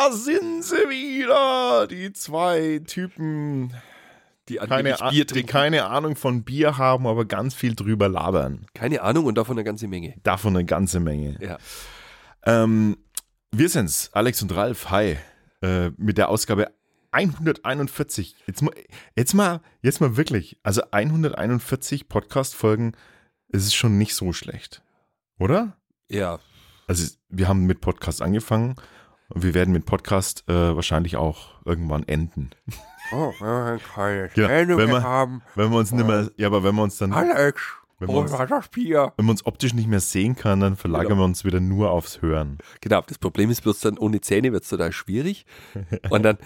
da sind sie wieder, die zwei Typen, Die keine, Bier die trinken. keine Ahnung von Bier haben, aber ganz viel drüber labern. Keine Ahnung und davon eine ganze Menge. Davon eine ganze Menge. Ja. Ähm, wir sind's, Alex und Ralf, hi, äh, mit der Ausgabe 141. Jetzt mal, jetzt mal, jetzt mal wirklich, also 141 Podcast-Folgen, es ist schon nicht so schlecht, oder? Ja. Also wir haben mit Podcast angefangen und wir werden mit Podcast äh, wahrscheinlich auch irgendwann enden. Oh, wenn wir keine Ja, wenn mehr wir- haben. Wenn wir uns nicht mehr, ja, aber wenn wir uns dann, Alex, Wenn wir uns- das Bier. wenn man uns optisch nicht mehr sehen kann, dann verlagern Genau. wir uns wieder nur aufs Hören. Genau, das Problem ist, wird's dann ohne Zähne wird es total schwierig. Und dann,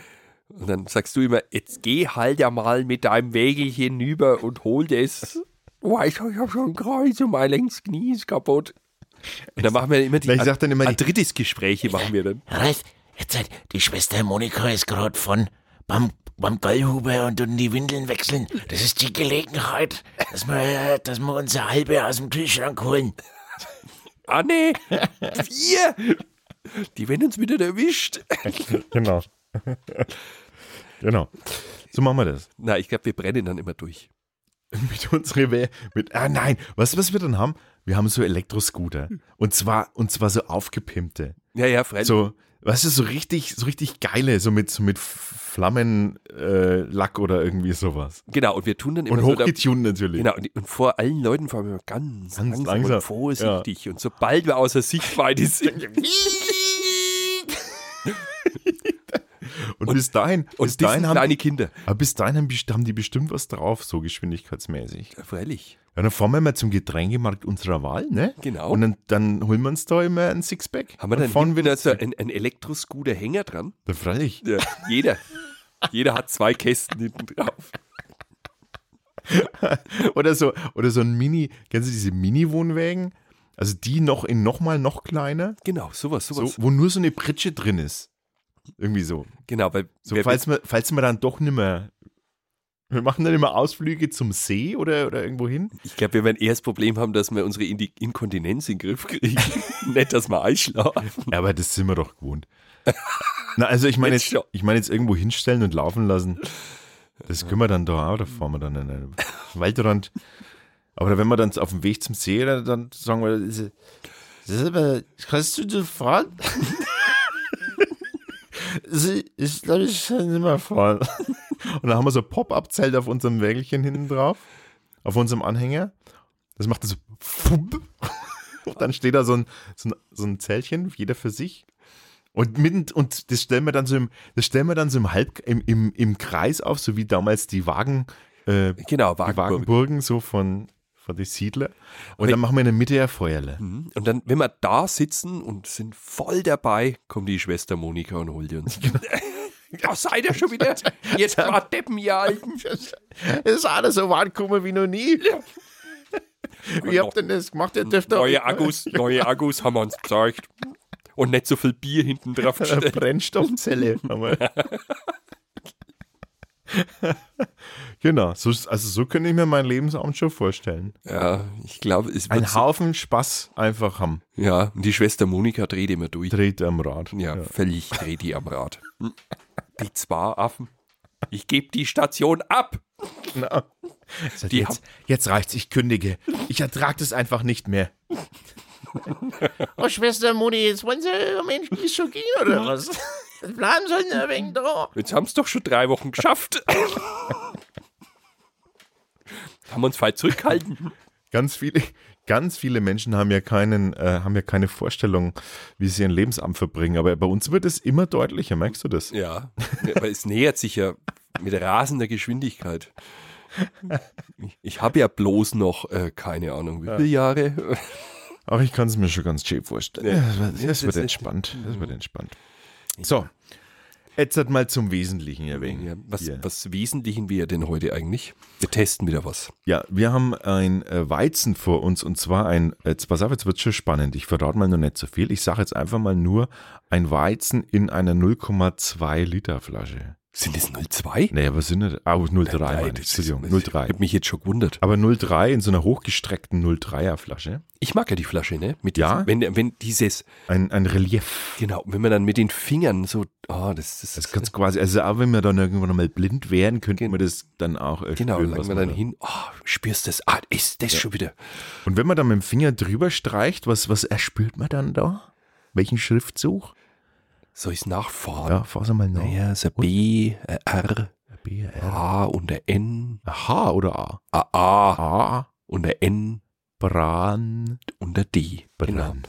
und dann sagst du immer, jetzt geh halt ja mal mit deinem Wägelchen rüber und hol das. Oh, ich hab, ich hab schon ein Kreuz und mein längstes Knie ist kaputt. Und dann machen wir immer die Ich sag dann immer die- drittes Gespräche machen wir dann. Ralf, jetzt halt, die Schwester Monika ist gerade von beim, beim Gallhuber und tun die Windeln wechseln. Das ist die Gelegenheit, dass wir, dass wir unsere halbe aus dem Kühlschrank holen. Ah nee, wir! Die werden uns wieder erwischt. Genau. genau. So machen wir das. Na, ich glaube, wir brennen dann immer durch. mit unsere We mit ah nein, du, was wir dann haben? Wir haben so Elektroscooter und zwar und zwar so aufgepimpte. Ja, ja, freilich. So, weißt du, so richtig so richtig geile, so mit so mit Flammenlack äh, oder irgendwie sowas. Genau, und wir tun dann immer Und so da, hochgetuned natürlich. Genau, und, und vor allen Leuten fahren wir ganz, Ganz langsam, langsam, und vorsichtig. Und sobald wir außer Sichtweite sind, Und bis dahin, bis und das dahin haben kleine die, Kinder. aber bis dahin haben, die- haben die bestimmt was drauf, so geschwindigkeitsmäßig. Ja, freilich. Ja, dann fahren wir mal zum Getränkemarkt unserer Wahl, ne? Genau. Und dann, dann holen wir uns da immer ein Sixpack. Haben wir dann Und fahren wieder also zurück. ein, ein Elektroscooter-Hänger dran? Ja, freilich. Ja, jeder. jeder hat zwei Kästen hinten drauf. Oder so, oder so ein Mini, kennst du diese Mini-Wohnwägen? Also die noch in nochmal noch kleiner, Genau, sowas, so, sowas. wo nur so eine Pritsche drin ist. Irgendwie so. genau, weil So, falls wir, falls wir dann doch nimmer. Wir machen dann immer Ausflüge zum See oder, oder irgendwo hin. ich glaube, wir werden eher das Problem haben, dass wir unsere Indi- Inkontinenz in den Griff kriegen. Nicht, dass wir einschlafen. Ja, aber das sind wir doch gewohnt. Na, also ich meine Jetzt ich meine jetzt irgendwo hinstellen und laufen lassen. Das können wir dann da auch, da fahren wir dann in einen Waldrand. Aber wenn wir dann auf dem Weg zum See, dann- dann sagen wir, das ist, das ist aber, kannst du das fahren? Sie- ich glaube, ich kann nicht mehr fahren. Und dann haben wir so ein Pop-Up-Zelt auf unserem Wägelchen hinten drauf, auf unserem Anhänger. Das macht so. Und dann steht da so ein, so ein, so ein Zeltchen, jeder für sich. Und mitten, und das stellen wir dann so im, das stellen wir dann so im Halb, im, im, im Kreis auf, so wie damals die Wagen, äh, Genau, die Wagenburg. Wagenburgen, so von, von den Siedler. Und dann machen wir in der Mitte ein Feuerle. Mhm. Und dann, wenn wir da sitzen und sind voll dabei, kommt die Schwester Monika und holt uns. Da seid ihr schon wieder. Jetzt mal Deppen, ihr Alten. Es ist alles so weit gekommen wie noch nie. Wie habt ihr denn das gemacht? Ihr dürft Neue Akkus, neue Akkus haben wir uns gezeigt. Und nicht so viel Bier hinten drauf eine gestellt. Brennstoffzelle. genau, so, also so könnte ich mir meinen Lebensabend schon vorstellen. Ja, ich glaube, es wird Ein so, Haufen Spaß einfach haben. Ja, und die Schwester Monika dreht immer durch. Dreht am Rad. Ja, völlig dreht die am Rad. Die zwei Affen. Ich gebe die Station ab. Genau. Die jetzt, jetzt reicht's, ich kündige. Ich ertrage das einfach nicht mehr. Oh, Schwester Moni, jetzt wollen Sie Mensch, die schon gehen oder was? Jetzt bleiben Sie ein wenig da. Jetzt haben es doch schon drei Wochen geschafft. haben wir uns voll zurückgehalten. Ganz viele, ganz viele Menschen haben ja keinen, äh, haben ja keine Vorstellung, wie sie ihren Lebensabend verbringen. Aber bei uns wird es immer deutlicher, merkst du das? Ja, aber es nähert sich ja mit rasender Geschwindigkeit. Ich, habe ja bloß noch, äh, keine Ahnung, wie viele Jahre. Aber ich kann es mir schon ganz schön vorstellen. Ja. Ja, das, wird- das Das entspannt. Das wird entspannt. So, jetzt halt mal zum Wesentlichen wenig. Ja, was, Hier. was wesentlichen wir denn heute eigentlich? Wir testen wieder was. Ja, wir haben ein äh, Weizen vor uns und zwar ein, jetzt pass auf, jetzt wird schon spannend. Ich verrate mal noch nicht so viel. Ich sage jetzt einfach mal nur ein Weizen in einer 0,2 Liter Flasche. Sind das 0,2 02? Nee, was sind das? Ah, 03, Nein, meine ich. ist- Entschuldigung, Ich 03. habe mich jetzt schon gewundert. Aber 03 in so einer hochgestreckten 03er Flasche. Ich mag ja die Flasche, ne? Mit Ja? diesem, wenn, wenn dieses, Ein, ein Relief. genau, wenn man dann mit den Fingern so, oh, das, das, Das kannst quasi, also auch wenn wir dann irgendwann mal blind wären, könnten wir das dann auch äh, genau, spüren, lang was man man dann da- hin, oh, spürst das, ah, ist das schon wieder. Und wenn man dann mit dem Finger drüber streicht, was, was erspürt man dann da? Welchen Schriftzug? Soll ich es nachfahren? Ja, fass mal nach. Naja, so B, äh, R, B, R. A und der N, H oder A? A, A A, und der N Brand, und der D. Genau. Brand.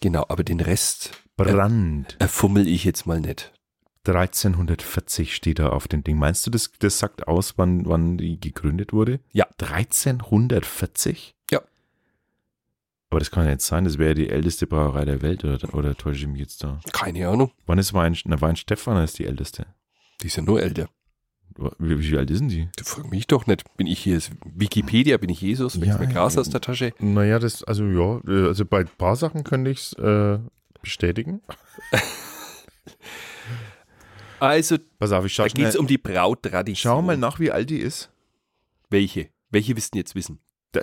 Genau, aber den Rest Brand. erfummel ich jetzt mal nicht. 1340 steht da auf dem Ding. Meinst du, das, das sagt aus, wann, wann die gegründet wurde? Ja. 1340? Ja. Aber das kann ja nicht sein, das wäre die älteste Brauerei der Welt, oder, oder täusche ich mich jetzt da? Keine Ahnung, Wann ist Wein, na, Weinstefan ist die älteste? die ist ja nur älter. Wie, wie alt ist denn die? Du frag mich doch nicht. Bin ich hier Wikipedia, bin ich Jesus, Ja, wächst mir Gras ja. aus der Tasche? Naja, das, also ja, also bei ein paar Sachen könnte ich es äh, bestätigen. Also, Pass auf, ich schau da geht es um die Brauttradition. Schau mal nach, wie alt die ist. Welche? Welche wissen jetzt wissen?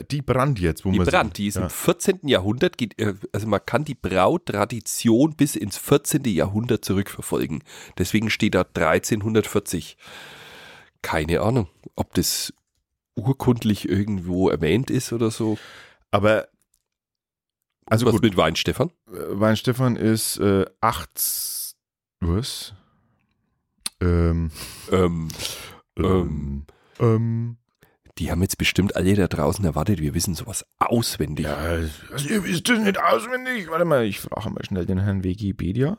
Die Brand jetzt, wo Die man Brand, die ist ja. im 14. Jahrhundert, geht, äh, also man kann die Brauttradition bis ins 14. Jahrhundert zurückverfolgen. Deswegen steht da 1340. Keine Ahnung, ob das urkundlich irgendwo erwähnt ist oder so. Aber also Was gut, mit Weinstefan? äh, Weinstefan ist äh, acht. Was? Ähm, Ähm, ähm, ähm, die haben jetzt bestimmt alle da draußen erwartet, wir wissen sowas auswendig. ja, also ihr wisst das nicht auswendig. Warte mal, ich frage mal schnell den Herrn Wikipedia.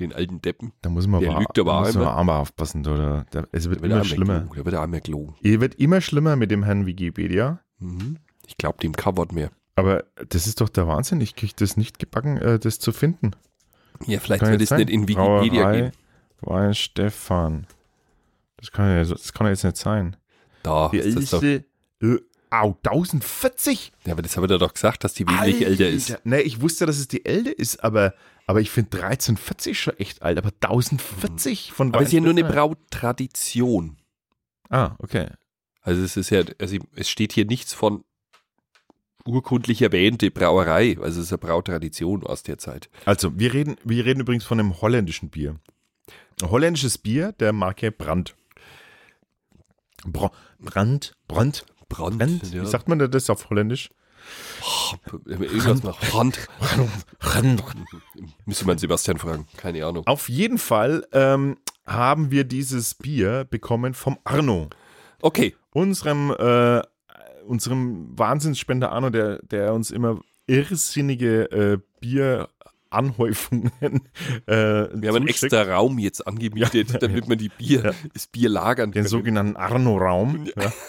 Den alten Deppen. Da muss man Der aber, lügt aber da muss man aber aufpassen, oder? Da, es wird wird immer er schlimmer. Da wird er einmal gelogen. Es wird immer schlimmer mit dem Herrn Wikipedia. Mhm. Ich glaube dem Coward mehr. Aber das ist doch der Wahnsinn. Ich kriege das nicht gebacken, äh, das zu finden. Ja, vielleicht wird es nicht in Wikipedia Brauerei gehen. Weinstefan. Das kann ja, das kann ja jetzt nicht sein. Da Die älteste. Au, 1040? ja, aber das habe ich doch gesagt, dass die wesentlich älter ist. Nee, ich wusste, dass es die älter ist, aber, aber ich finde 1340 schon echt alt. Aber 1040 von Aber es ist ja nur eine? Brauttradition. Ah, okay. Also es ist ja, also es steht hier nichts von urkundlich erwähnte Brauerei. Also es ist eine Brautradition aus der Zeit. Also, wir reden, wir reden übrigens von einem holländischen Bier. Ein holländisches Bier der Marke Brandt. Bra Brandt? Brandt? Brand. Brandt? ja. Wie sagt man das auf Holländisch? Irgendwas nach Hand. Müsste man Sebastian fragen. Keine Ahnung. Auf jeden Fall ähm, haben wir dieses Bier bekommen vom Arno. Okay. Unserem, äh, unserem Wahnsinnsspender Arno, der, der uns immer irrsinnige äh, Bieranhäufungen. Äh, Wir haben einen extra Raum jetzt angemietet, damit man die Bier, Ja. das Bier lagern Den können. sogenannten Arno-Raum. Ja.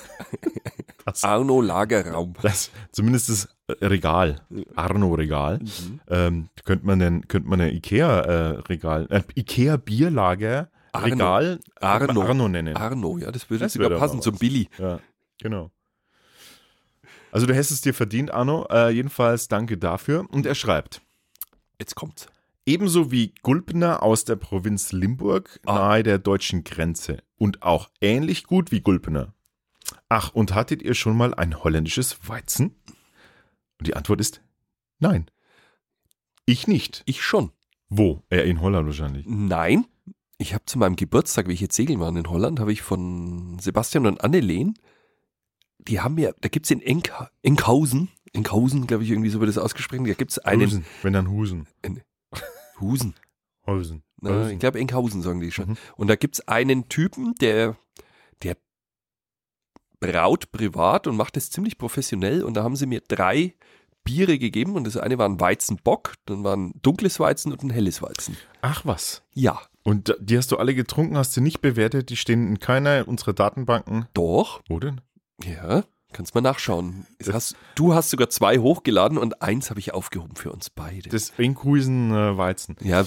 Das, Arno Lagerraum. das, zumindest das Regal, Arno-Regal. Mhm. Ähm, könnte man denn, könnte man ein Ikea-Regal, äh, Ikea-Bierlager, Arno. Regal, Arno. Arno nennen. Arno, ja, das würde Das sogar passen zum Billy. Ja, genau. Also du hättest es dir verdient, Arno. Äh, jedenfalls danke dafür. Und er schreibt, Jetzt kommt's. ebenso wie Gulpner aus der Provinz Limburg Ah. nahe der deutschen Grenze und auch ähnlich gut wie Gulpner. Ach, und hattet ihr schon mal ein holländisches Weizen? Und die Antwort ist nein. Ich nicht. Ich schon. Wo? Er in Holland wahrscheinlich. Nein. Ich habe zu meinem Geburtstag, wie ich jetzt segeln war in Holland, habe ich von Sebastian und Annelien, die haben mir, da gibt's in Enk, Enkhausen, Enkhausen, glaube ich, irgendwie so wird das ausgesprochen, da gibt's einen Husen, wenn dann Husen. Husen. Husen. Na, ich glaube, Enkhausen sagen die schon. Mhm. Und da gibt's einen Typen, der, der braut privat und macht das ziemlich professionell. Und da haben sie mir drei Biere gegeben. Und das eine war ein Weizenbock, dann war ein dunkles Weizen und ein helles Weizen. Ach was. Ja, Und die hast du alle getrunken, hast du nicht bewertet, die stehen in keiner unserer Datenbanken. doch. Wo denn? Ja, kannst mal nachschauen. Hast, du hast sogar zwei hochgeladen und eins habe ich aufgehoben für uns beide. Das Enkhuisen äh, Weizen. ja,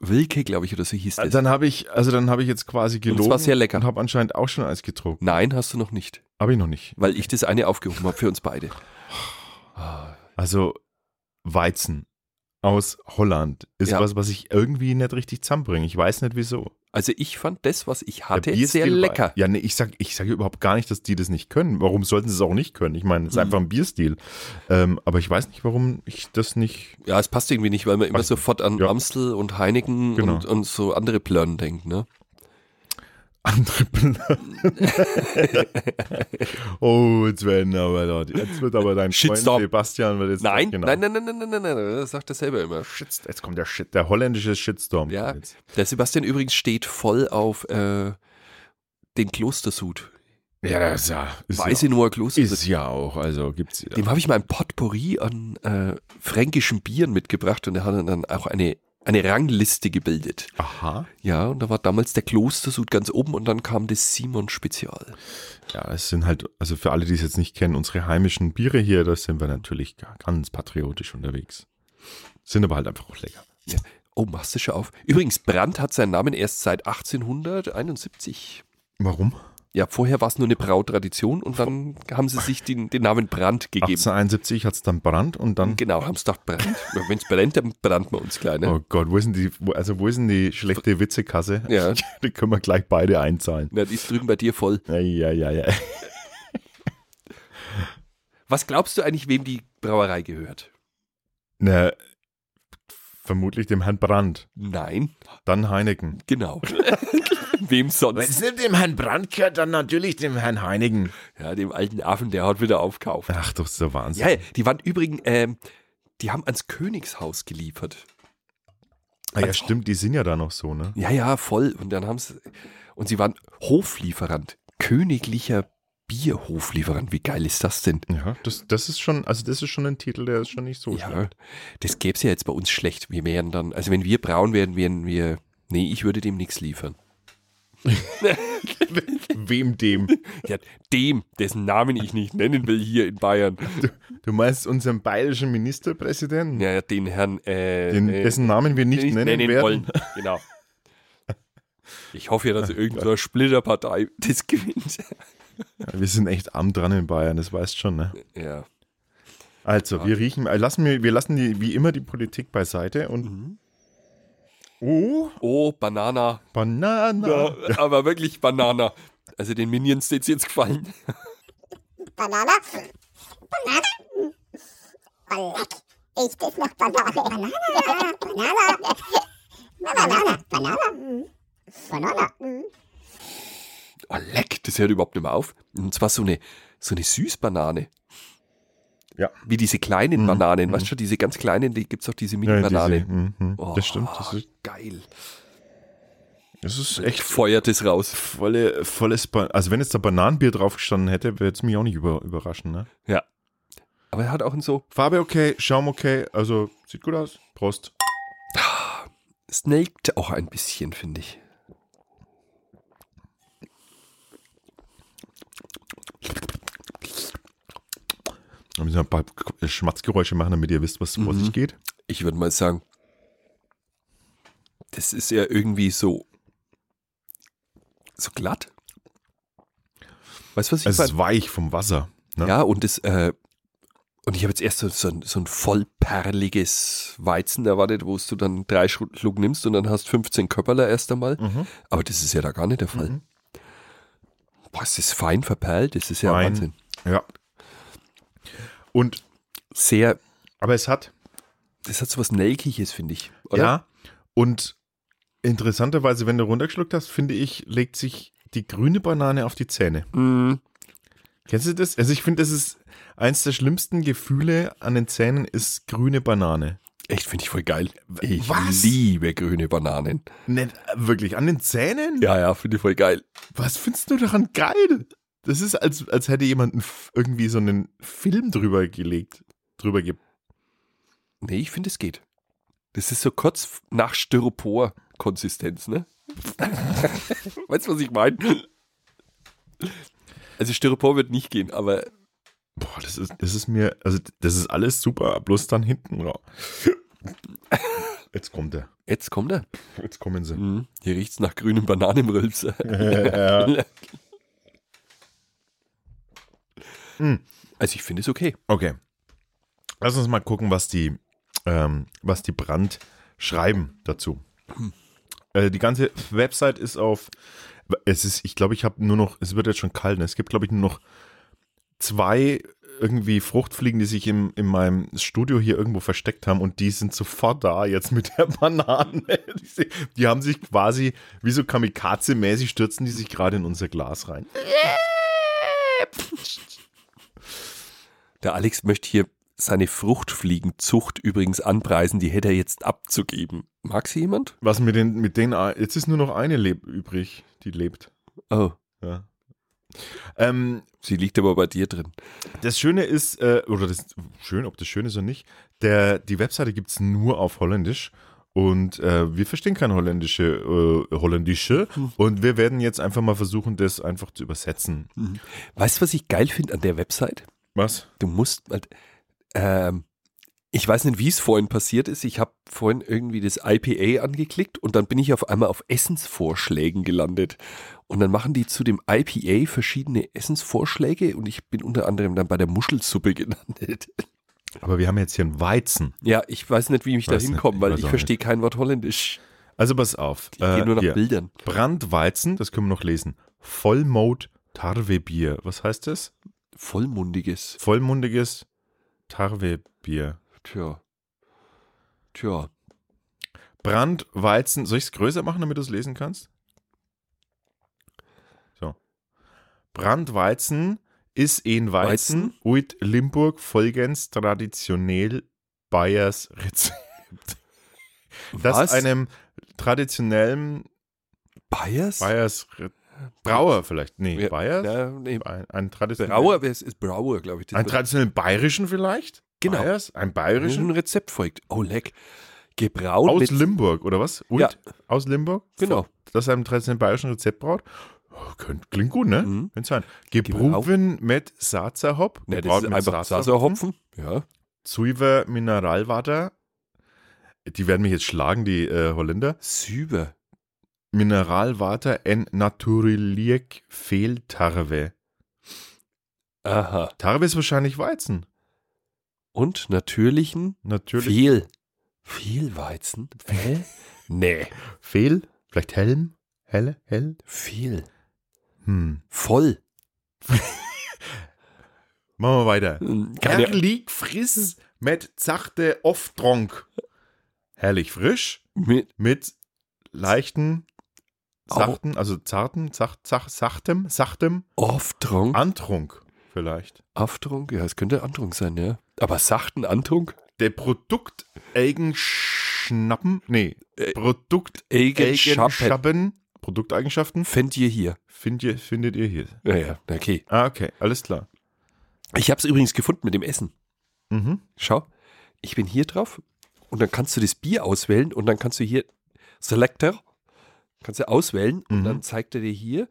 Wilke, glaube ich, oder so hieß das. Dann habe ich, also dann habe ich jetzt quasi gelogen. war sehr lecker. Und habe anscheinend auch schon eins getrunken. Nein, hast du noch nicht, Habe ich noch nicht. weil ich das eine aufgehoben habe für uns beide. Also Weizen. Aus Holland ist Ja. was, was ich irgendwie nicht richtig zusammenbringe. Ich weiß nicht wieso. Also ich fand das, was ich hatte, sehr war- lecker. Ja, nee, ich sage ich sag überhaupt gar nicht, dass die das nicht können. Warum sollten sie es auch nicht können? Ich meine, es ist Mhm. einfach ein Bierstil. Ähm, aber ich weiß nicht, warum ich das nicht. Ja, es passt irgendwie nicht, weil man immer sofort an Ja. Amstel und Heineken Genau. und, und so andere Plörren denkt, ne? Andere Bilder. oh, jetzt werden aber Leute. Jetzt wird aber dein Freund Shitstorm. Sebastian wird jetzt Nein, genau. nein, nein, nein, nein, nein, nein, nein, das sagt er selber immer. Shit, jetzt kommt der Shit, der holländische Shitstorm. Ja. Jetzt. Der Sebastian übrigens steht voll auf äh, den Klostersud. ja, das ist ja. Ist Weiße ja, Noah Klostersud. ist ja auch. Also gibt's ja. Dem habe ich mal ein Potpourri an äh, fränkischen Bieren mitgebracht und er hat dann auch eine, eine Rangliste gebildet. Aha. Ja, und da war damals der Klostersud ganz oben und dann kam das Simon Spezial. Ja, es sind halt, also für alle, die es jetzt nicht kennen, unsere heimischen Biere hier, da sind wir natürlich ga- ganz patriotisch unterwegs. Sind aber halt einfach auch lecker. Ja. Oh, machst du schon auf. Übrigens, Brandt hat seinen Namen erst seit 1871. Warum? Ja, vorher war es nur eine Brautradition und dann haben sie sich den, den Namen Brandt gegeben. 1871 hat es dann Brand und dann. Genau, haben sie gedacht, Brandt. Wenn es brennt, dann brannt man uns gleich. Ne? Oh Gott, wo ist denn die, wo, also wo ist denn die schlechte Witzekasse? Ja. Die können wir gleich beide einzahlen. Na, die ist drüben bei dir voll. Ja, ja, ja, ja. Was glaubst du eigentlich, wem die Brauerei gehört? Na, vermutlich dem Herrn Brandt. Nein, Dann Heineken. genau. wem sonst? es nicht dem Herrn Brandt gehört, dann natürlich dem Herrn Heineken. Ja, dem alten Affen, der hat wieder aufkauft. Ach, das ist der Wahnsinn. Ja, die waren übrigens, ähm, die haben ans Königshaus geliefert. ah, ja, stimmt, die sind ja da noch so, ne? Ja, ja, voll. Und dann haben sie, und sie waren Hoflieferant, königlicher Bierhoflieferant. Wie geil ist das denn? Ja, das, das ist schon, also das ist schon ein Titel, der ist schon nicht so Ja, schlecht. das gäbe es ja jetzt bei uns schlecht. Wir wären dann, also wenn wir braun wären, wären wir, nee, ich würde dem nichts liefern. Wem dem? Ja, dem, dessen Namen ich nicht nennen will hier in Bayern. Du meinst unseren bayerischen Ministerpräsidenten, Ja, den Herrn, äh, den, äh, dessen Namen wir nicht, nennen, werden? wollen. Genau. Ich hoffe ja, dass irgendeine Splitterpartei das gewinnt. Ja, wir sind echt arm dran in Bayern, das weißt schon, ne? Ja. Also, wir riechen, äh, lassen wir, wir lassen die, wie immer die Politik beiseite und. Mhm. Oh, Oh, Banana. Banana. Ja, aber wirklich Banana. Also den Minions steht's jetzt gefallen. Banana? Banana? Oh, leck. Ist das noch Banane? Banane? Banane? Banane? Banane? Banane? Oh, leck, das hört überhaupt nicht mehr auf. Und zwar so eine, so eine Süßbanane. Ja. Wie diese kleinen Bananen. Weißt du, diese ganz kleinen, die gibt's auch diese Ja, Mini-Banane. diese, mhm, Oh, Das stimmt. Das ist, Geil. das ist echt Feuert es raus. volle, volles. Ba also, wenn jetzt da Bananenbier drauf gestanden hätte, würde es mich auch nicht über, überraschen, ne? Ja. Aber er hat auch ein so Farbe okay, Schaum okay, also sieht gut aus. Prost. snaked auch ein bisschen, finde ich. Wir müssen ein paar Schmatzgeräusche machen, damit ihr wisst, was vor Mhm. sich geht. Ich würde mal sagen, das ist ja irgendwie so, so glatt. Weißt du, was ich Es meine? ist weich vom Wasser. Ne? Ja, und das, äh, und ich habe jetzt erst so, so, ein, so ein vollperliges Weizen erwartet, wo du dann drei Schluck Schluck nimmst und dann hast 15 Köpperler erst einmal. Mhm. Aber das ist ja da gar nicht der Fall. Mhm. Boah, es ist fein verperlt, das ist ja Fein. Wahnsinn. Ja. Und, Sehr, aber es hat, das hat so was Nelkiges, finde ich. Oder? ja, und interessanterweise, wenn du runtergeschluckt hast, finde ich, legt sich die grüne Banane auf die Zähne. Mm, Kennst du das? Also ich finde, das ist eins der schlimmsten Gefühle an den Zähnen ist grüne Banane. echt, finde ich voll geil. Ich Was? liebe grüne Bananen. Nicht wirklich, an den Zähnen? Ja, ja, finde ich voll geil. Was findest du daran geil? Das ist, als, als hätte jemand irgendwie so einen Film drüber gelegt. Drüber ge Nee, ich finde, es geht. Das ist so kurz nach Styropor-Konsistenz, ne? weißt du, was ich meine? Also Styropor wird nicht gehen, aber Boah, das ist, das ist mir, also das ist alles super, bloß dann hinten raus. Jetzt kommt er. jetzt kommt er. Jetzt kommen sie. Mhm. Hier riecht's nach grünem Bananenrülps. ja. Hm. Also ich finde es okay. Okay. Lass uns mal gucken, was die ähm, was die Brand schreiben dazu. Äh, die ganze Website ist auf, es ist, ich glaube, ich habe nur noch, es wird jetzt schon kalt, ne? es gibt, glaube ich, nur noch zwei irgendwie Fruchtfliegen, die sich im, in meinem Studio hier irgendwo versteckt haben und die sind sofort da jetzt mit der Banane. Die, die haben sich quasi wie so Kamikaze-mäßig stürzen die sich gerade in unser Glas rein. Der Alex möchte hier seine Fruchtfliegenzucht übrigens anpreisen, die hätte er jetzt abzugeben. Mag sie jemand? Was mit den, mit denen, jetzt ist nur noch eine leb übrig, die lebt. Oh, Ja. Ähm, sie liegt aber bei dir drin. Das Schöne ist, äh, oder das schön, ob das schön ist oder nicht, der, die Webseite gibt es nur auf Holländisch und äh, wir verstehen kein holländische, äh, holländische und wir werden jetzt einfach mal versuchen, das einfach zu übersetzen. Weißt du, was ich geil finde an der Website? Was? Du musst halt, ähm, ich weiß nicht, wie es vorhin passiert ist. Ich habe vorhin irgendwie das IPA angeklickt und dann bin ich auf einmal auf Essensvorschlägen gelandet. Und dann machen die zu dem IPA verschiedene Essensvorschläge und ich bin unter anderem dann bei der Muschelsuppe gelandet. Aber wir haben jetzt hier einen Weizen. Ja, ich weiß nicht, wie ich da hinkomme, weil ich verstehe kein Wort Holländisch. Also pass auf. Ich gehe nur nach hier. Bildern. Brandweizen, das können wir noch lesen. Vollmode Tarwebier. Was heißt das? Vollmundiges. Vollmundiges Tarwebier. Tja. Tja. Brandweizen. Soll ich es größer machen, damit du es lesen kannst? So. Brandweizen ist ein Weizen, Weizen. uit Limburg folgens traditionell Bayers Rezept. Das Was? einem traditionellen Bayers? Bayers Re Brauer vielleicht. Nee, Ja, Bayers? Ja, nee, Ein, ein Brauer, wer ist, ist Brauer, glaube ich. Wird- traditionellen bayerischen vielleicht? Genau. Bayers? Ein ein bayerischen? Rezept folgt. Oh, leck. Gebraut Aus Limburg, oder was? Uit? Ja. Aus Limburg? Genau. Das einem traditionellen bayerischen Rezept braut? Oh, könnt, klingt gut, ne? Mhm. Könnte sein. Gebruwen mit Sazerhop. Ne, das ist einfach Sazerhopfen. Ja. Zuiver Mineralwater. Die werden mich jetzt schlagen, die äh, Holländer. Süber. Mineralwater en naturliek veel Tarwe. Aha. Tarwe ist wahrscheinlich Weizen. Und natürlichen Natürlich. viel. Viel Weizen? Hä? nee. Fehl? Vielleicht Helm? Helle? Hell? Viel. Hm. Voll. Machen wir weiter. Hm, Herrlich friss mit zachte Off-Tronk. Herrlich frisch mit mit leichten, sachten, also zarten, zacht, zach, sachtem, sachtem Auftrunk. Antrunk vielleicht. Auftrunk? Ja, es könnte Antrunk sein, ja. Aber sachten Antrunk? Der Produkteigenschnappen, nee, Äh, Produkteigenschaften, Eigenschappen. Produkteigenschaften Fändt ihr hier. findet ihr, findet ihr hier. Ja, ja, okay. Ah, okay, alles klar. Ich habe es übrigens gefunden mit dem Essen. Mhm. Schau, ich bin hier drauf und dann kannst du das Bier auswählen und dann kannst du hier Selector, kannst du auswählen und Mhm. dann zeigt er dir hier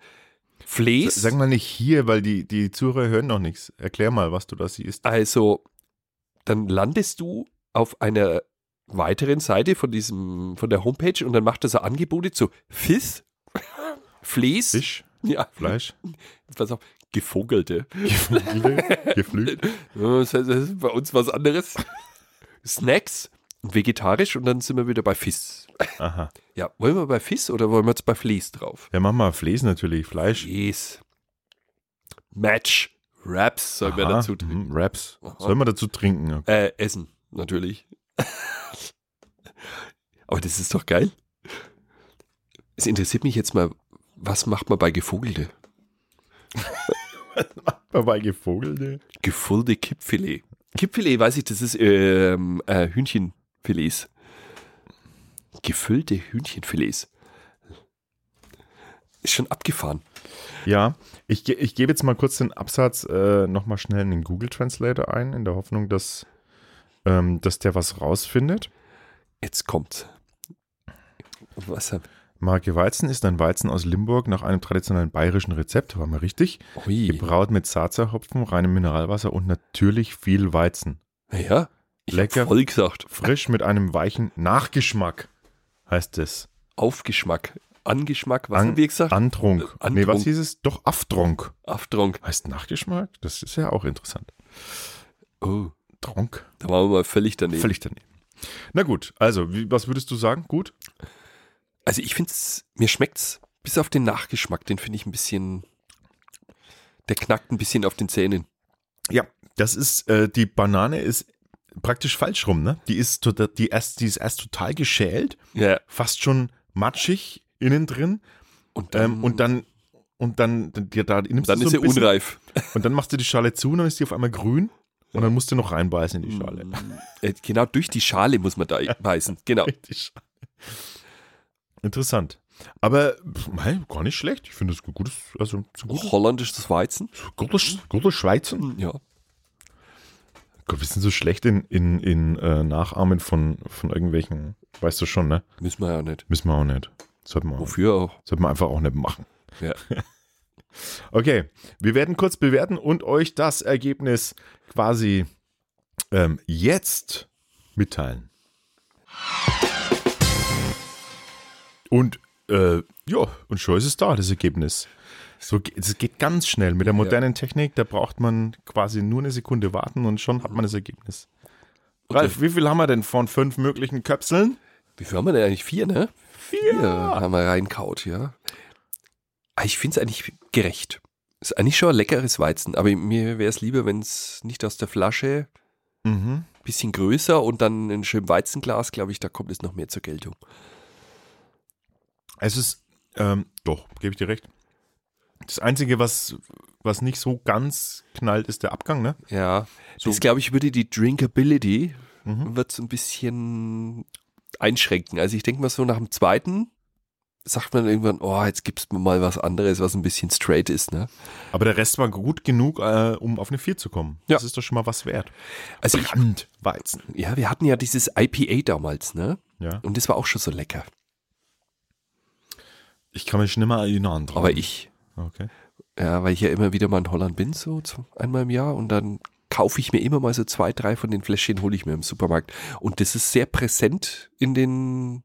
Flees. Sag mal nicht hier, weil die, die Zuhörer hören noch nichts. Erklär mal, was du da siehst. Also, dann landest du auf einer weiteren Seite von diesem, von der Homepage und dann macht er so Angebote zu Fiss, Flees, Fisch, ja, Fleisch, pass auf, Gevogelte. Geflügel, Geflügel. Das ist bei uns was anderes. Snacks, vegetarisch und dann sind wir wieder bei Fiss. Aha. Ja, wollen wir bei Fiss oder wollen wir jetzt bei Flees drauf? Ja, mach mal Flees natürlich, Fleisch. Flees. Match. Raps sollen wir dazu trinken. Aha. Sollen wir dazu trinken? Ja. Äh, essen, natürlich. Aber das ist doch geil. Es interessiert mich jetzt mal, was macht man bei Gevogelte? Bei Gevogelte. Gefüllte Kippfilet. Kippfilet, weiß ich, das ist ähm, äh, Hühnchenfilets. Gefüllte Hühnchenfilets. Ist schon abgefahren. Ja, ich, ich gebe jetzt mal kurz den Absatz äh, nochmal schnell in den Google Translator ein, in der Hoffnung, dass, ähm, dass der was rausfindet. Jetzt kommt's. Was? hab- Marke Weizen ist ein Weizen aus Limburg nach einem traditionellen bayerischen Rezept, war mal richtig. Ui. Gebraut mit Sazerhopfen, reinem Mineralwasser und natürlich viel Weizen. Ja, Lecker. voll gesagt. Frisch mit einem weichen Nachgeschmack, heißt es. Aufgeschmack. Angeschmack, was An- haben wir gesagt? Antrunk. Äh, Nee, was Antrunk. hieß es? Doch, Aftrunk. Aftrunk. Heißt Nachgeschmack? Das ist ja auch interessant. Oh, Tronk. da waren wir mal völlig daneben. Völlig daneben. Na gut, also, wie, was würdest du sagen? Gut? Also ich finde es, mir schmeckt's bis auf den Nachgeschmack, den finde ich ein bisschen, der knackt ein bisschen auf den Zähnen. Ja, das ist, äh, die Banane ist praktisch falsch rum, ne? Die ist, tota- die erst, die ist erst total geschält, Ja. fast schon matschig innen drin Und dann, ähm, und dann und dann, dann, ja, da nimmst dann ist so ein bisschen, unreif. und dann machst du die Schale zu und dann ist die auf einmal grün und dann musst du noch reinbeißen in die Schale. Äh, genau durch die Schale muss man da beißen. Genau. Interessant. Aber hey, gar nicht schlecht. Ich finde es ein gutes, also so gutes, Holländisches Weizen. gutes, gutes Schweizen. Ja. Gott, wir sind so schlecht in, in, in äh, Nachahmen von, von irgendwelchen, weißt du schon, ne? Müssen wir ja nicht. Müssen wir auch nicht. Sollten wir, Wofür auch? sollten wir einfach auch nicht machen. Ja. Okay, wir werden kurz bewerten und euch das Ergebnis quasi ähm, jetzt mitteilen. Und äh, ja, und schon ist es da, das Ergebnis. So, es geht ganz schnell. Mit der modernen Technik, da braucht man quasi nur eine Sekunde warten und schon hat man das Ergebnis. Ralf, wie viel haben wir denn von fünf möglichen Köpseln? Wie viel haben wir denn eigentlich? Vier, ne? Vier haben wir reinkaut, ja. Ah, Ich finde es eigentlich gerecht. Ist eigentlich schon ein leckeres Weizen, aber mir wäre es lieber, wenn es nicht aus der Flasche, Mhm. bisschen größer und dann in schönem Weizenglas, glaube ich, da kommt es noch mehr zur Geltung. Es ist, ähm, doch, gebe ich dir recht. Das Einzige, was, was nicht so ganz knallt, ist der Abgang, ne? Ja, So- das glaube ich würde die Drinkability Mhm. wird so ein bisschen einschränken. Also ich denke mal so nach dem zweiten sagt man irgendwann, oh, jetzt gibt's mir mal was anderes, was ein bisschen straight ist, ne? Aber der Rest war gut genug, äh, um auf eine 4 zu kommen. Ja. Das ist doch schon mal was wert. Also ich, Brandweizen. ja, wir hatten ja dieses IPA damals, ne? Ja. Und das war auch schon so lecker. Ich kann mich nicht mehr erinnern dran. Aber ich, Okay. ja, weil ich ja immer wieder mal in Holland bin, so einmal im Jahr und dann kaufe ich mir immer mal so zwei, drei von den Fläschchen, hole ich mir im Supermarkt. Und das ist sehr präsent in den,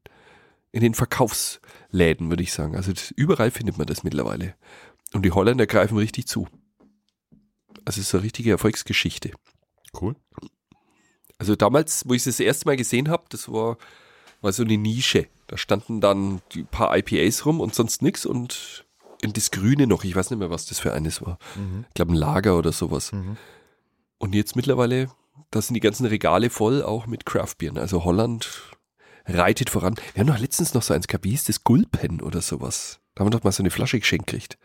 in den Verkaufsläden, würde ich sagen. Also das, überall findet man das mittlerweile. Und die Holländer greifen richtig zu. Also es ist eine richtige Erfolgsgeschichte. Cool. Also damals, wo ich es das erste Mal gesehen habe, das war, war so eine Nische. Da standen dann die paar IPAs rum und sonst nichts und in das Grüne noch. Ich weiß nicht mehr, was das für eines war. Ich glaube, ein Lager oder sowas. Mhm. Und jetzt mittlerweile, da sind die ganzen Regale voll, auch mit Craftbieren. Also Holland reitet voran. Wir haben doch letztens noch so eins gehabt, wie hieß das? Gulpen oder sowas. Da haben wir doch mal so eine Flasche geschenkt gekriegt.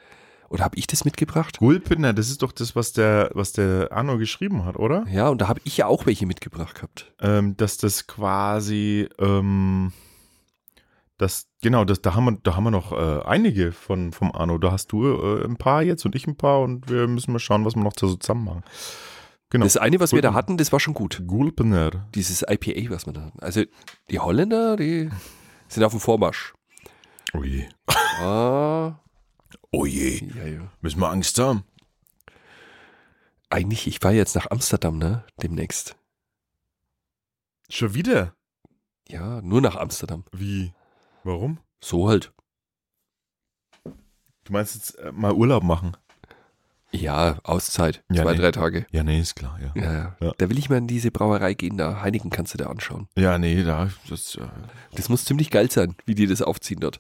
Oder habe ich das mitgebracht? Gulpener, das ist doch das, was der, was der Arno geschrieben hat, oder? Ja, und da habe ich ja auch welche mitgebracht gehabt. Ähm, dass das quasi, ähm, das, genau, das, da haben wir, da haben wir noch äh, einige von, vom Arno. Da hast du äh, ein paar jetzt und ich ein paar und wir müssen mal schauen, was wir noch so zusammen machen. Genau. Das eine, was wir da Gulpen. hatten, das war schon gut. Gulpener. Dieses IPA, was wir da hatten. Also die Holländer, die sind auf dem Vormarsch. Oh je. Ah, Oh je. ja, ja. Müssen wir Angst haben? Eigentlich, ich war jetzt nach Amsterdam, ne? Demnächst. Schon wieder? Ja, nur nach Amsterdam. Wie? Warum? So halt. Du meinst jetzt äh, mal Urlaub machen? Ja, Auszeit. Ja, zwei, nee. drei Tage. Ja, nee, ist klar, ja. Ja, ja. Da will ich mal in diese Brauerei gehen, da Heineken kannst du da anschauen. Ja, nee, da, das, äh, Das muss ziemlich geil sein, wie die das aufziehen dort.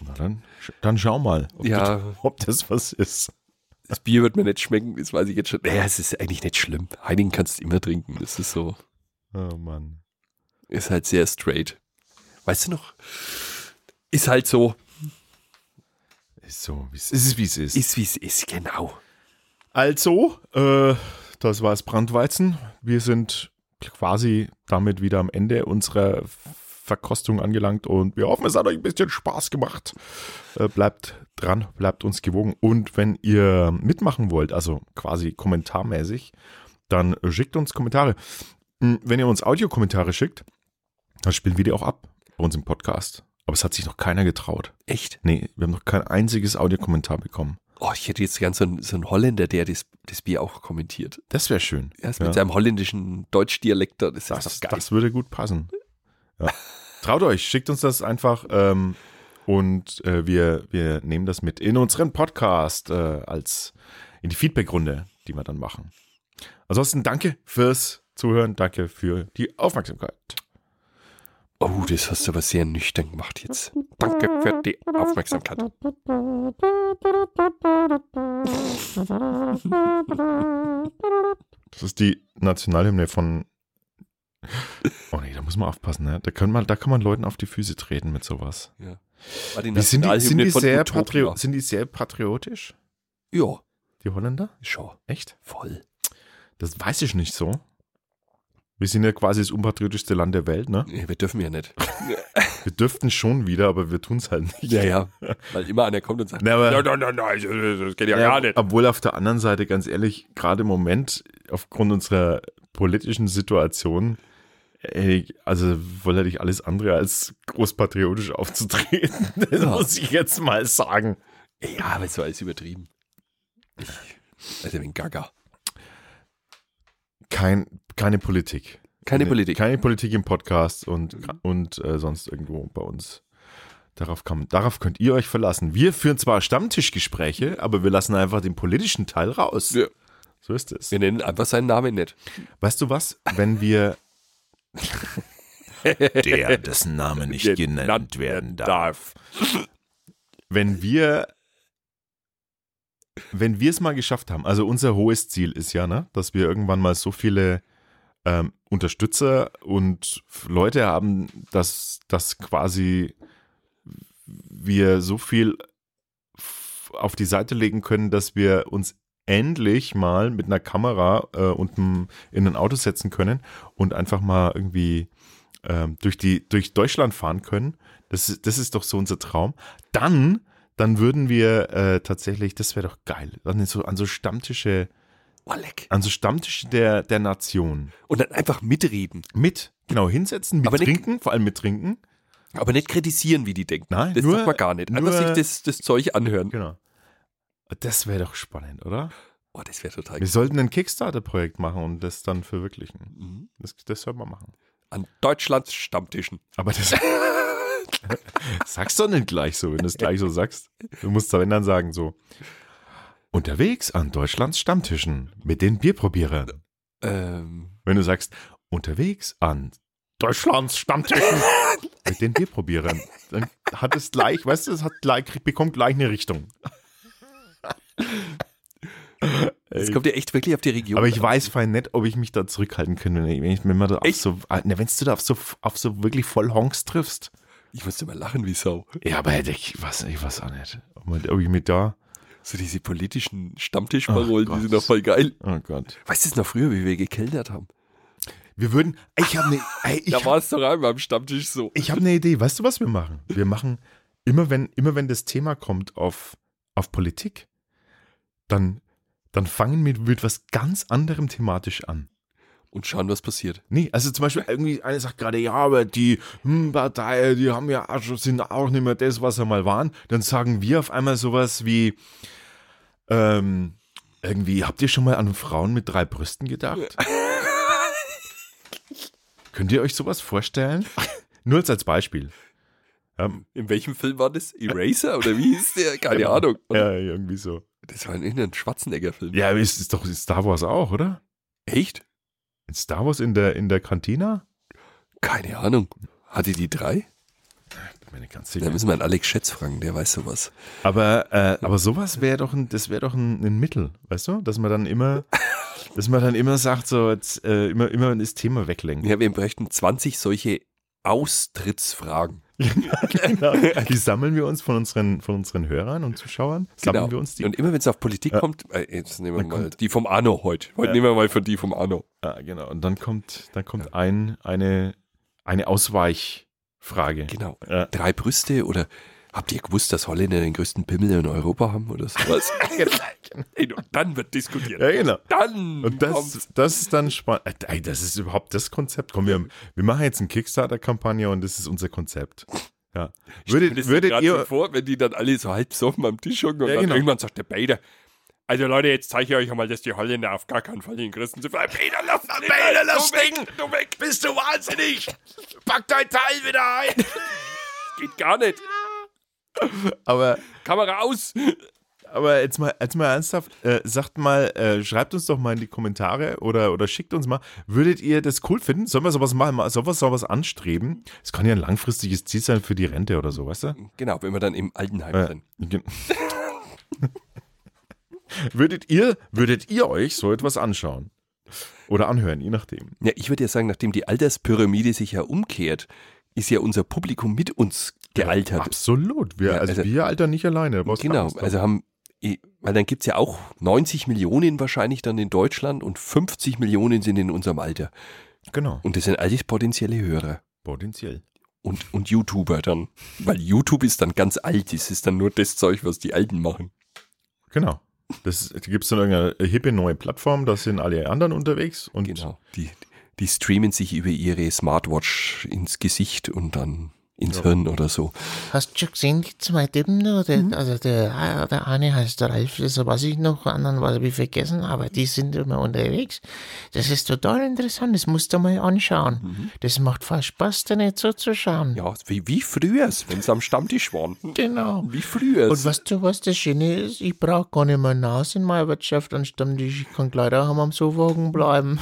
na dann, dann schau mal, ob, Ja. das, ob das was ist. Das Bier wird mir nicht schmecken, das weiß ich jetzt schon. Naja, es ist eigentlich nicht schlimm. Heineken kannst du immer trinken. Das ist so, Oh Mann. ist halt sehr straight. Weißt du noch? Ist halt so. Ist so, wie es ist, wie es ist. Ist wie es ist, genau. Also, äh, das war das Brandweizen. Wir sind quasi damit wieder am Ende unserer Verkostung angelangt und wir hoffen, es hat euch ein bisschen Spaß gemacht. Äh, bleibt dran, bleibt uns gewogen und wenn ihr mitmachen wollt, also quasi kommentarmäßig, dann schickt uns Kommentare. Hm, Wenn ihr uns Audiokommentare schickt, dann spielen wir die auch ab bei uns im Podcast. Aber es hat sich noch keiner getraut. Echt? Nee, wir haben noch kein einziges Audiokommentar bekommen. Oh, ich hätte jetzt gern so einen, so einen Holländer, der das, das Bier auch kommentiert. Das wäre schön. Erst Ja. mit seinem holländischen Deutschdialekt, da, das ist Das, geil. das würde gut passen. Ja. Traut euch, schickt uns das einfach ähm, und äh, wir, wir nehmen das mit in unseren Podcast äh, als in die Feedbackrunde, die wir dann machen. Ansonsten danke fürs Zuhören, danke für die Aufmerksamkeit. Oh, das hast du aber sehr nüchtern gemacht jetzt. Danke für die Aufmerksamkeit. Das ist die Nationalhymne von. Oh nee, da muss man aufpassen, ne? Da kann man, da kann man Leuten auf die Füße treten mit sowas. War die sind, die, sind, die sehr patrio sind die sehr patriotisch? Ja, Die Holländer? schon. Echt? Voll. Das weiß ich nicht so. Wir sind ja quasi das unpatriotischste Land der Welt, ne? Nee, wir dürfen ja nicht. Wir dürften schon wieder, aber wir tun es halt nicht. Ja, ja. Weil immer einer kommt und sagt, nein, nein, nein, nein, das- geht ja, Ja, gar nicht. Obwohl auf der anderen Seite, ganz ehrlich, gerade im Moment, aufgrund unserer politischen Situation, ey, also wollte ich alles andere als großpatriotisch aufzutreten. Das Ja. muss ich jetzt mal sagen. Ja, aber so alles übertrieben. Ich, also wegen Gaga. Kein, keine Politik. Keine Nee, Politik. Keine Politik im Podcast und, und äh, sonst irgendwo bei uns. Darauf, kann, darauf könnt ihr euch verlassen. Wir führen zwar Stammtischgespräche, aber wir lassen einfach den politischen Teil raus. Ja. So ist es. Wir nennen einfach seinen Namen nicht. Weißt du was? Wenn wir Der, dessen Name nicht genannt Genannt werden darf. wenn wir wenn wir es mal geschafft haben, also unser hohes Ziel ist ja, ne, dass wir irgendwann mal so viele ähm, Unterstützer und Leute haben, dass, dass quasi wir so viel auf die Seite legen können, dass wir uns endlich mal mit einer Kamera äh, und einem- in ein Auto setzen können und einfach mal irgendwie ähm, durch, die, durch Deutschland fahren können. Das, ist- das ist doch so unser Traum. Dann, dann würden wir äh, tatsächlich, das wäre doch geil, dann so, an so Stammtische, Oh, leck. an so Stammtische der, der Nation. Und dann einfach mitreden. Mit, genau, hinsetzen, mit Aber nicht- trinken, vor allem mit trinken. Aber nicht kritisieren, wie die denken. Nein, das nur- darf man gar nicht. Einfach nur- sich das, das Zeug anhören. Genau. Das wäre doch spannend, oder? Oh, das wäre total Wir sollten ein Kickstarter-Projekt machen und das dann verwirklichen. Mhm. Das, das soll man machen. An Deutschlands Stammtischen. Aber das sagst doch nicht gleich so, wenn du es gleich so sagst. Du musst da wenn dann sagen so. Unterwegs an Deutschlands Stammtischen mit den Bierprobierern. Ähm, Wenn du sagst, unterwegs an Deutschlands Stammtischen mit den Bierprobierern, dann hat es gleich, weißt du, es hat gleich, bekommt gleich eine Richtung. es kommt ja echt wirklich auf die Region. Aber ich weiß fein nicht, ob ich mich da zurückhalten könnte, wenn, ich, wenn man da auf so, ne, wenn du da auf so, auf so wirklich voll Honks triffst. Ich musste mal lachen wie Sau. Ja, aber ich weiß, ich weiß auch nicht, ob, man, ob ich mich da, So diese politischen Stammtischparolen, die sind doch voll geil. oh Gott. Weißt du es noch früher, wie wir gekellnert haben? Wir würden, ich habe eine, ey, ich Da war es doch einmal am Stammtisch so. ich hab eine Idee. Weißt du, was wir machen? Wir machen, immer wenn, immer wenn das Thema kommt auf, auf Politik, dann, dann fangen wir mit was ganz anderem thematisch an. Und schauen, was passiert. Nee, also zum Beispiel irgendwie, einer sagt gerade, ja, aber die hm, Partei, die haben ja auch sind auch nicht mehr das, was sie mal waren. Dann sagen wir auf einmal sowas wie, ähm, irgendwie, habt ihr schon mal an Frauen mit drei Brüsten gedacht? Könnt ihr euch sowas vorstellen? Nur als, als Beispiel. Ja, In welchem Film war das? Eraser oder wie hieß der? Keine Genau. Ahnung. ja, irgendwie so. Das war in irgendeinem Schwarzenegger-Film. Ja, ist, ist doch in Star Wars auch, oder? Echt? In Star Wars in der, in der Kantina? Keine Ahnung. Hatte die drei? Mir nicht ganz Da sicher. müssen wir einen Alex Schätz fragen, der weiß sowas. Aber, äh, aber sowas wäre doch ein, das wäre doch ein, ein Mittel, weißt du? Dass man dann immer, dass man dann immer sagt, so jetzt, äh, immer, immer das Thema weglenken. Ja, wir bräuchten 20 solche Austrittsfragen. genau. Die sammeln wir uns von unseren, von unseren Hörern und Zuschauern. Sammeln wir uns die. Und immer wenn es auf Politik Ja. kommt, äh, jetzt nehmen wir Dann mal die vom Arno heute. Heute Ja. nehmen wir mal von die vom Arno. ah, genau. Und dann kommt, dann kommt ein, eine, eine Ausweichfrage. Genau. Ja. Drei Brüste oder habt ihr gewusst, dass Holländer den größten Pimmel in Europa haben oder sowas? Ey, und dann wird diskutiert. Ja, genau. Dann Und das, kommt's. das ist dann spannend. Ey, das ist überhaupt das Konzept. Komm, wir, wir machen jetzt eine Kickstarter-Kampagne und das ist unser Konzept. Ja. Ich stell mir Würdet, das würdet so ihr, vor, wenn die dann alle so halb besoffen am Tisch hocken und Ja, dann genau. irgendwann sagt der Bader, also Leute, jetzt zeige ich euch einmal, dass die Holländer auf gar keinen Fall den Christen sind. Peter, lass den Peter, lass du weg, du weg. Bist du wahnsinnig? Pack dein Teil wieder ein! Geht gar nicht. aber Kamera aus. Aber jetzt mal, jetzt mal ernsthaft, äh, sagt mal, äh, schreibt uns doch mal in die Kommentare oder, oder schickt uns mal, würdet ihr das cool finden? Sollen wir sowas machen? Sollen wir sowas anstreben? Es kann ja ein langfristiges Ziel sein für die Rente oder so, weißt du? Genau, wenn wir dann im Altenheim Äh, sind. würdet ihr, würdet ihr euch so etwas anschauen? Oder anhören, je nachdem. Ja, ich würde ja sagen, nachdem die Alterspyramide sich ja umkehrt, ist ja unser Publikum mit uns gealtert. Absolut. Wir, Ja, also, also- wir altern nicht alleine. keine Genau, also haben, weil dann gibt's ja auch 90 Millionen wahrscheinlich dann in Deutschland und 50 Millionen sind in unserem Alter. genau. Und das sind alles potenzielle Hörer. Potenziell. Und, und YouTuber dann. Weil YouTube ist dann ganz alt, das ist dann nur das Zeug, was die Alten machen. Genau. Das da gibt es dann irgendeine hippe neue Plattform, da sind alle anderen unterwegs und Genau. Die, die streamen sich über ihre Smartwatch ins Gesicht und dann ins Hirn oder so. Hast du schon gesehen, die zwei Typen da? Der, Mhm. Also der, der eine heißt der Ralf, das weiß ich noch, anderen habe ich vergessen, aber die sind immer unterwegs. Das ist total interessant, das musst du mal anschauen. Das macht voll Spaß, da nicht zuzuschauen. Mhm. Ja, wie, wie früher, wenn sie am Stammtisch waren. Genau. Wie früher. Und weißt du, was das Schöne ist? Ich brauche gar nicht mehr hinaus in meiner Wirtschaft und Stammtisch. Ich kann gleich daheim am Sofa bleiben.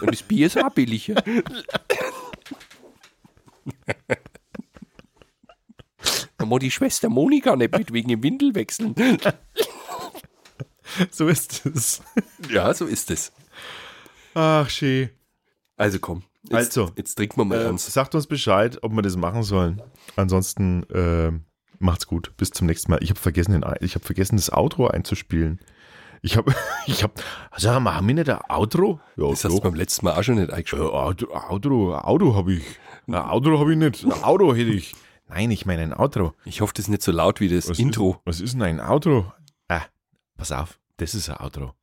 Und das Bier ist auch billiger. Da muss die Schwester Monika nicht mit wegen dem Windel wechseln. so ist es. Ja, so ist es. Ach, schön. Also komm. Jetzt, Also. Jetzt trinken wir mal Äh, ernst. sagt uns Bescheid, ob wir das machen sollen. Ansonsten äh, macht's gut. Bis zum nächsten Mal. Ich habe vergessen, den, ich hab vergessen, das Outro einzuspielen. Ich habe, ich habe, sag mal, haben wir nicht ein Outro? Ja, Das hast du beim letzten Mal auch schon nicht Äh, eingeschrieben. Auto, Auto, Auto habe ich. Ein Auto habe ich nicht. Ein Auto hätte ich. Nein, ich meine ein Outro. Ich hoffe, das ist nicht so laut wie das Was Intro. Ist, was ist denn ein Outro? Ah, pass auf, das ist ein Outro.